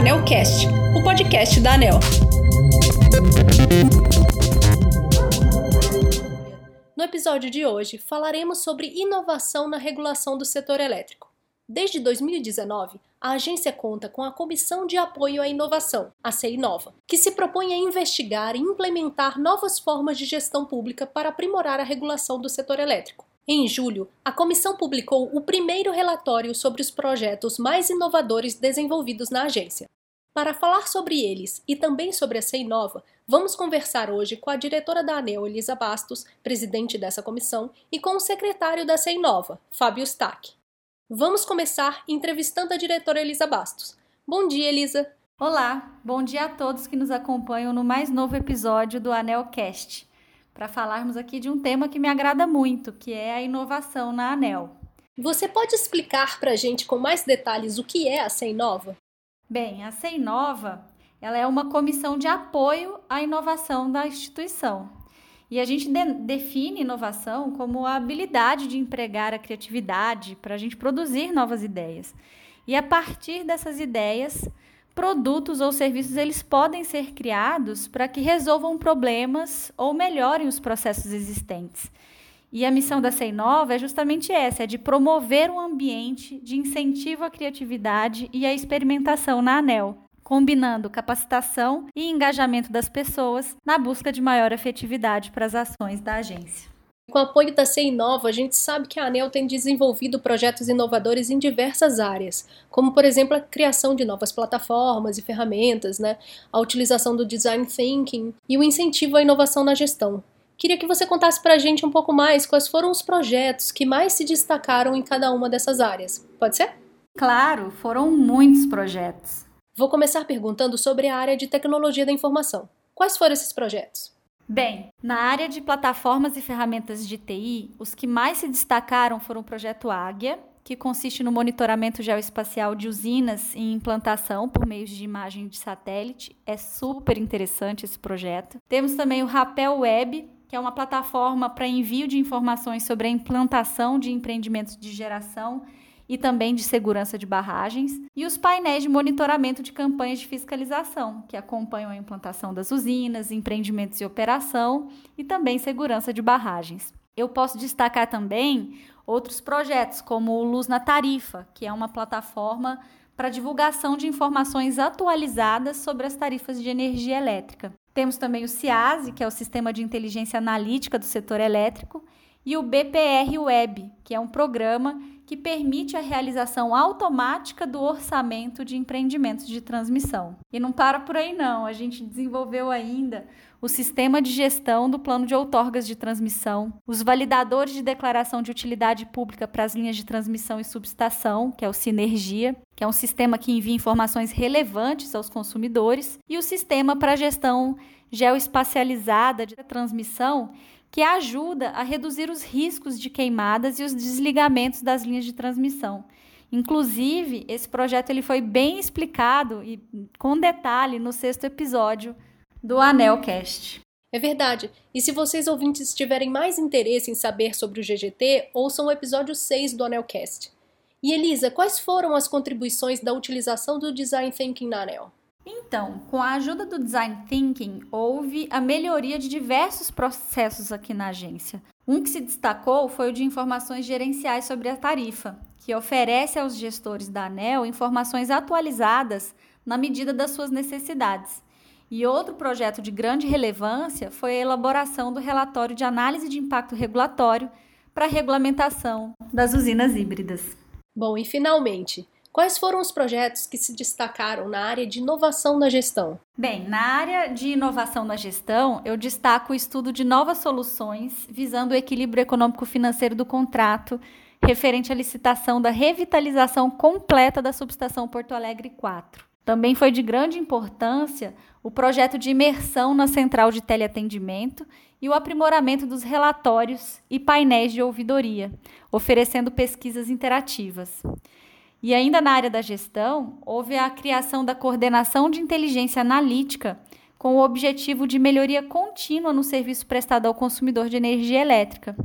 AnelCast, o podcast da Anel. No episódio de hoje, falaremos sobre inovação na regulação do setor elétrico. Desde 2019, a agência conta com a Comissão de Apoio à Inovação, a CEINOVA, que se propõe a investigar e implementar novas formas de gestão pública para aprimorar a regulação do setor elétrico. Em julho, a comissão publicou o primeiro relatório sobre os projetos mais inovadores desenvolvidos na agência. Para falar sobre eles e também sobre a CEINOVA, vamos conversar hoje com a diretora da ANEL, Elisa Bastos, presidente dessa comissão, e com o secretário da CEINOVA, Fábio Stack. Vamos começar entrevistando a diretora Elisa Bastos. Bom dia, Elisa! Olá, bom dia a todos que nos acompanham no mais novo episódio do ANELcast, para falarmos aqui de um tema que me agrada muito, que é a inovação na ANEL. Você pode explicar para a gente com mais detalhes o que é a CEINOVA? Bem, a CEINOVA ela é uma comissão de apoio à inovação da instituição. E a gente de define inovação como a habilidade de empregar a criatividade para a gente produzir novas ideias. E a partir dessas ideias, produtos ou serviços eles podem ser criados para que resolvam problemas ou melhorem os processos existentes. E a missão da Seinova é justamente essa, é de promover um ambiente de incentivo à criatividade e à experimentação na ANEL, combinando capacitação e engajamento das pessoas na busca de maior efetividade para as ações da agência. Com o apoio da CEINOVA, a gente sabe que a ANEL tem desenvolvido projetos inovadores em diversas áreas, como, por exemplo, a criação de novas plataformas e ferramentas, né, a utilização do design thinking e o incentivo à inovação na gestão. Queria que você contasse para a gente um pouco mais quais foram os projetos que mais se destacaram em cada uma dessas áreas. Pode ser? Claro, foram muitos projetos. Vou começar perguntando sobre a área de tecnologia da informação. Quais foram esses projetos? Bem, na área de plataformas e ferramentas de TI, os que mais se destacaram foram o projeto Águia, que consiste no monitoramento geoespacial de usinas em implantação por meio de imagem de satélite. É super interessante esse projeto. Temos também o Rapel Web, que é uma plataforma para envio de informações sobre a implantação de empreendimentos de geração e também de segurança de barragens, e os painéis de monitoramento de campanhas de fiscalização, que acompanham a implantação das usinas, empreendimentos e operação e também segurança de barragens. Eu posso destacar também outros projetos, como o Luz na Tarifa, que é uma plataforma para divulgação de informações atualizadas sobre as tarifas de energia elétrica. Temos também o CIASE, que é o Sistema de Inteligência Analítica do Setor Elétrico, e o BPR Web, que é um programa que permite a realização automática do orçamento de empreendimentos de transmissão. E não para por aí não, a gente desenvolveu ainda o sistema de gestão do plano de outorgas de transmissão, os validadores de declaração de utilidade pública para as linhas de transmissão e subestação, que é o Sinergia, que é um sistema que envia informações relevantes aos consumidores, e o sistema para gestão geoespacializada de transmissão, que ajuda a reduzir os riscos de queimadas e os desligamentos das linhas de transmissão. Inclusive, esse projeto ele foi bem explicado e com detalhe no sexto episódio do Anelcast. É verdade. E se vocês ouvintes tiverem mais interesse em saber sobre o GGT, ouçam o episódio 6 do Anelcast. E Elisa, quais foram as contribuições da utilização do Design Thinking na Anel? Então, com a ajuda do Design Thinking, houve a melhoria de diversos processos aqui na agência. Um que se destacou foi o de informações gerenciais sobre a tarifa, que oferece aos gestores da ANEL informações atualizadas na medida das suas necessidades. E outro projeto de grande relevância foi a elaboração do relatório de análise de impacto regulatório para a regulamentação das usinas híbridas. Bom, e finalmente, quais foram os projetos que se destacaram na área de inovação na gestão? Bem, na área de inovação na gestão, eu destaco o estudo de novas soluções visando o equilíbrio econômico-financeiro do contrato referente à licitação da revitalização completa da subestação Porto Alegre 4. Também foi de grande importância o projeto de imersão na central de teleatendimento e o aprimoramento dos relatórios e painéis de ouvidoria, oferecendo pesquisas interativas. E ainda na área da gestão, houve a criação da coordenação de inteligência analítica com o objetivo de melhoria contínua no serviço prestado ao consumidor de energia elétrica.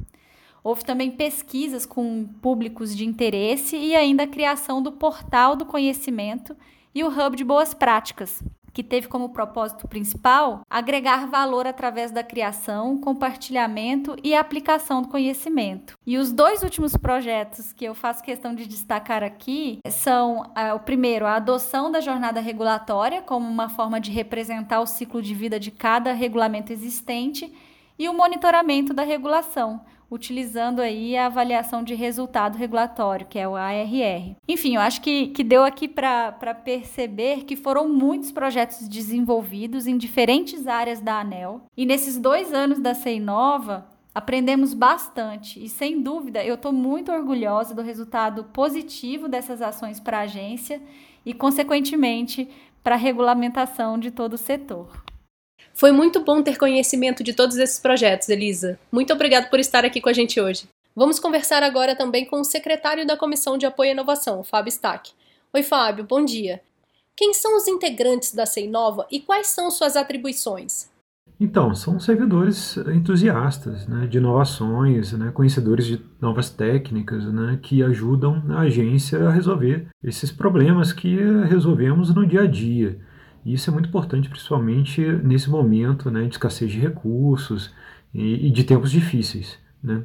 Houve também pesquisas com públicos de interesse e ainda a criação do portal do conhecimento e o Hub de Boas Práticas, que teve como propósito principal agregar valor através da criação, compartilhamento e aplicação do conhecimento. E os dois últimos projetos que eu faço questão de destacar aqui são uh, o primeiro, a adoção da jornada regulatória como uma forma de representar o ciclo de vida de cada regulamento existente e o monitoramento da regulação, utilizando aí a avaliação de resultado regulatório, que é o ARR. Enfim, eu acho que, que deu aqui para perceber que foram muitos projetos desenvolvidos em diferentes áreas da ANEL. E nesses dois anos da CEI Nova, aprendemos bastante e, sem dúvida, eu estou muito orgulhosa do resultado positivo dessas ações para a agência e, consequentemente, para a regulamentação de todo o setor. Foi muito bom ter conhecimento de todos esses projetos, Elisa. Muito obrigado por estar aqui com a gente hoje. Vamos conversar agora também com o secretário da Comissão de Apoio à Inovação, Fábio Stack. Oi, Fábio, bom dia. Quem são os integrantes da Nova e quais são suas atribuições? Então, são servidores entusiastas né, de inovações, né, conhecedores de novas técnicas, né, que ajudam a agência a resolver esses problemas que resolvemos no dia a dia. Isso é muito importante, principalmente nesse momento né, de escassez de recursos e, e de tempos difíceis. Né?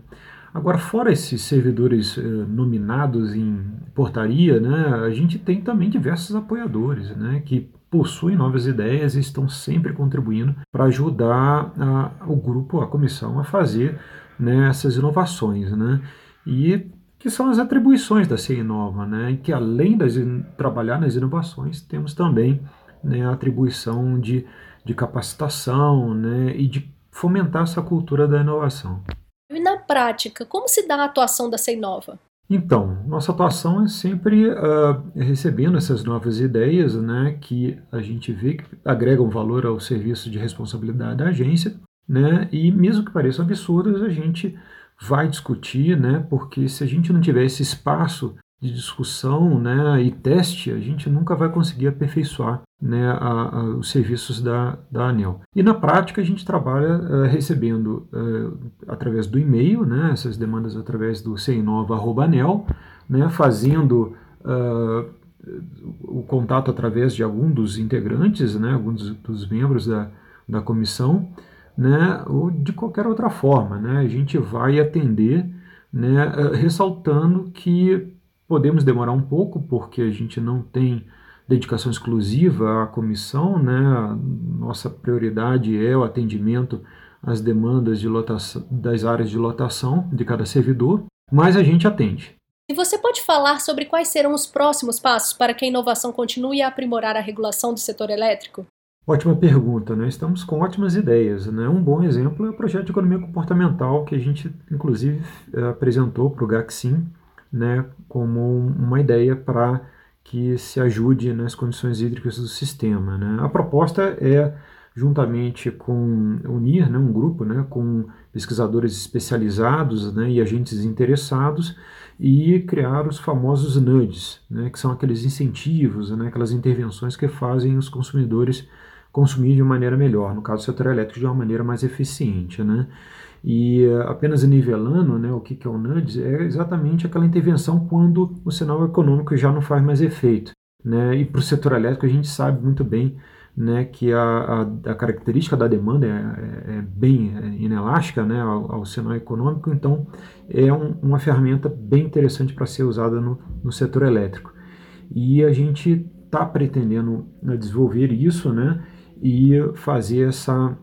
Agora, fora esses servidores eh, nominados em portaria, né, a gente tem também diversos apoiadores né, que possuem novas ideias e estão sempre contribuindo para ajudar a, o grupo, a comissão, a fazer né, essas inovações. Né? E que são as atribuições da CI Nova, né? que além de trabalhar nas inovações, temos também né, a atribuição de, de capacitação né, e de fomentar essa cultura da inovação. E na prática, como se dá a atuação da Nova? Então, nossa atuação é sempre uh, recebendo essas novas ideias, né, que a gente vê que agregam valor ao serviço de responsabilidade da agência, né, e mesmo que pareçam absurdas, a gente vai discutir, né, porque se a gente não tiver esse espaço de discussão né, e teste, a gente nunca vai conseguir aperfeiçoar né, a, a, os serviços da, da ANEL. E na prática a gente trabalha uh, recebendo uh, através do e-mail, né, essas demandas através do ceinova.anel, né, fazendo uh, o contato através de algum dos integrantes, né, alguns dos, dos membros da, da comissão, né, ou de qualquer outra forma. Né, a gente vai atender né, ressaltando que Podemos demorar um pouco porque a gente não tem dedicação exclusiva à comissão, né? Nossa prioridade é o atendimento às demandas de lotação, das áreas de lotação de cada servidor, mas a gente atende. E você pode falar sobre quais serão os próximos passos para que a inovação continue a aprimorar a regulação do setor elétrico? Ótima pergunta, né? Estamos com ótimas ideias, né? Um bom exemplo é o projeto de economia comportamental que a gente, inclusive, eh, apresentou para o GACSIM né, como uma ideia para que se ajude nas condições hídricas do sistema. Né. A proposta é, juntamente com unir né, um grupo né, com pesquisadores especializados né, e agentes interessados e criar os famosos NUDs, né, que são aqueles incentivos, né, aquelas intervenções que fazem os consumidores consumir de maneira melhor, no caso do setor elétrico de uma maneira mais eficiente. Né? E uh, apenas nivelando né, o que, que é o NUDS, é exatamente aquela intervenção quando o sinal econômico já não faz mais efeito. Né? E para o setor elétrico a gente sabe muito bem né, que a, a, a, característica da demanda é, é, é bem é inelástica né, ao, ao, sinal econômico, então é um, uma ferramenta bem interessante para ser usada no, no, setor elétrico. E a gente está pretendendo né, desenvolver isso né, e fazer essa,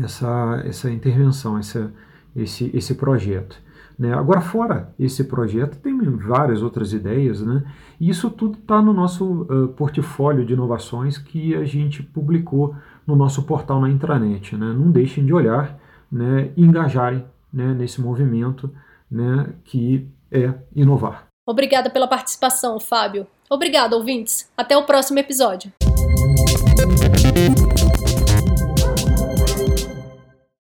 essa, essa intervenção, essa, esse, esse projeto. Né? Agora, fora esse projeto, tem várias outras ideias, né? e isso tudo está no nosso uh, portfólio de inovações que a gente publicou no nosso portal na intranet. Né? Não deixem de olhar né, e engajarem né, nesse movimento né, que é inovar. Obrigada pela participação, Fábio. Obrigado, ouvintes. Até o próximo episódio.